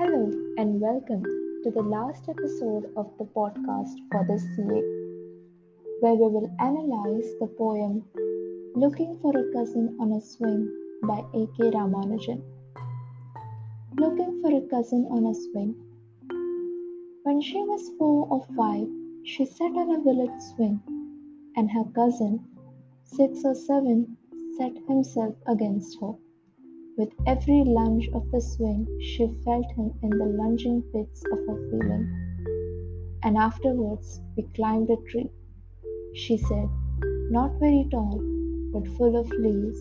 and welcome to the last episode of the podcast for this CA, where we will analyze the poem Looking for a Cousin on a Swing by A.K. Ramanujan. Looking for a cousin on a swing. When she was four or five, she sat on a village swing, and her cousin, six or seven, set himself against her. With every lunge of the swing, she felt him in the lunging pits of her feeling. And afterwards, we climbed a tree. She said, not very tall, but full of leaves,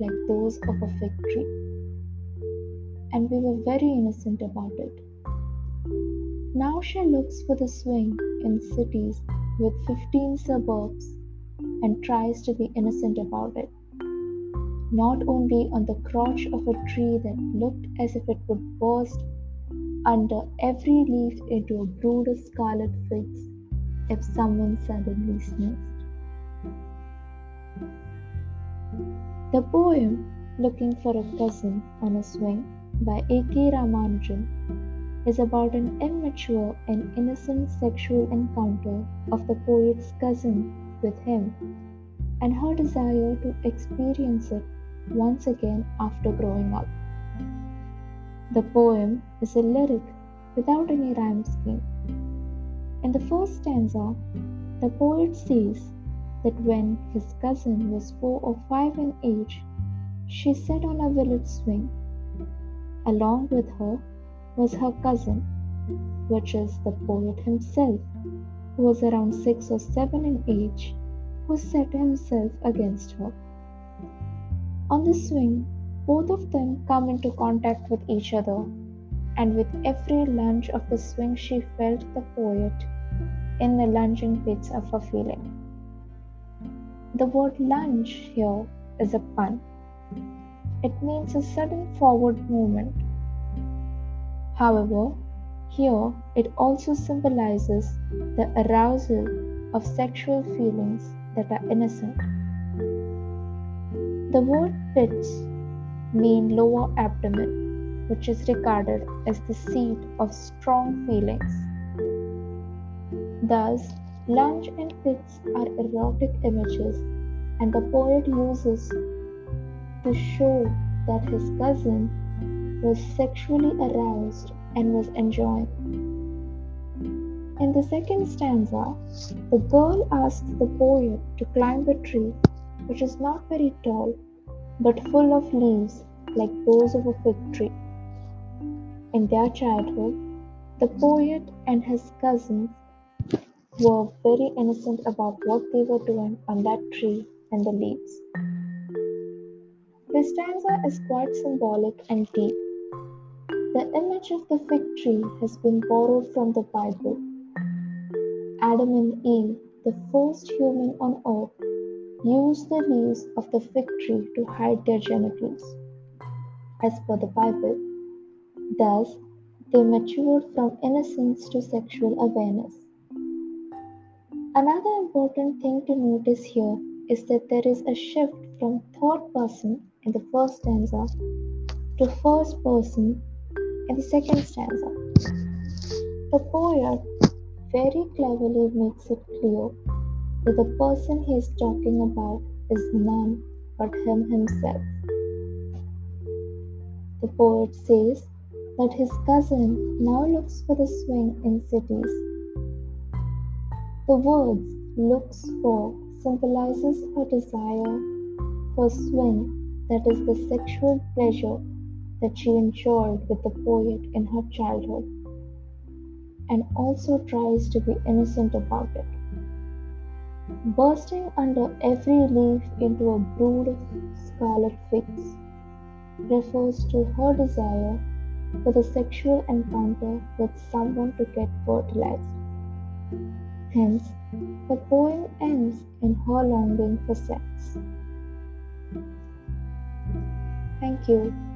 like those of a fig tree. And we were very innocent about it. Now she looks for the swing in cities with 15 suburbs and tries to be innocent about it not only on the crotch of a tree that looked as if it would burst under every leaf into a brood of scarlet figs if someone suddenly sneezed. The poem Looking for a Cousin on a Swing by A.K. Ramanujan is about an immature and innocent sexual encounter of the poet's cousin with him and her desire to experience it once again after growing up. The poem is a lyric without any rhyme scheme. In the first stanza, the poet says that when his cousin was four or five in age, she sat on a village swing. Along with her was her cousin, which is the poet himself, who was around six or seven in age, who set himself against her. On the swing, both of them come into contact with each other, and with every lunge of the swing, she felt the poet in the lunging pits of her feeling. The word lunge here is a pun. It means a sudden forward movement. However, here it also symbolizes the arousal of sexual feelings that are innocent. The word pits mean lower abdomen, which is regarded as the seat of strong feelings. Thus, lunge and pits are erotic images, and the poet uses to show that his cousin was sexually aroused and was enjoying. In the second stanza, the girl asks the poet to climb a tree which is not very tall but full of leaves like those of a fig tree. In their childhood, the poet and his cousins were very innocent about what they were doing on that tree and the leaves. This stanza is quite symbolic and deep. The image of the fig tree has been borrowed from the Bible. Adam and Eve, the first human on earth, used the leaves of the fig tree to hide their genitals, as per the Bible. Thus, they matured from innocence to sexual awareness. Another important thing to notice here is that there is a shift from third person in the first stanza to first person in the second stanza. The poet very cleverly makes it clear that the person he is talking about is none but him himself. The poet says that his cousin now looks for the swing in cities. The words looks for symbolizes her desire for swing that is the sexual pleasure that she enjoyed with the poet in her childhood and also tries to be innocent about it bursting under every leaf into a brood of scarlet figs, refers to her desire for the sexual encounter with someone to get fertilized. Hence, the poem ends in her longing for sex. Thank you.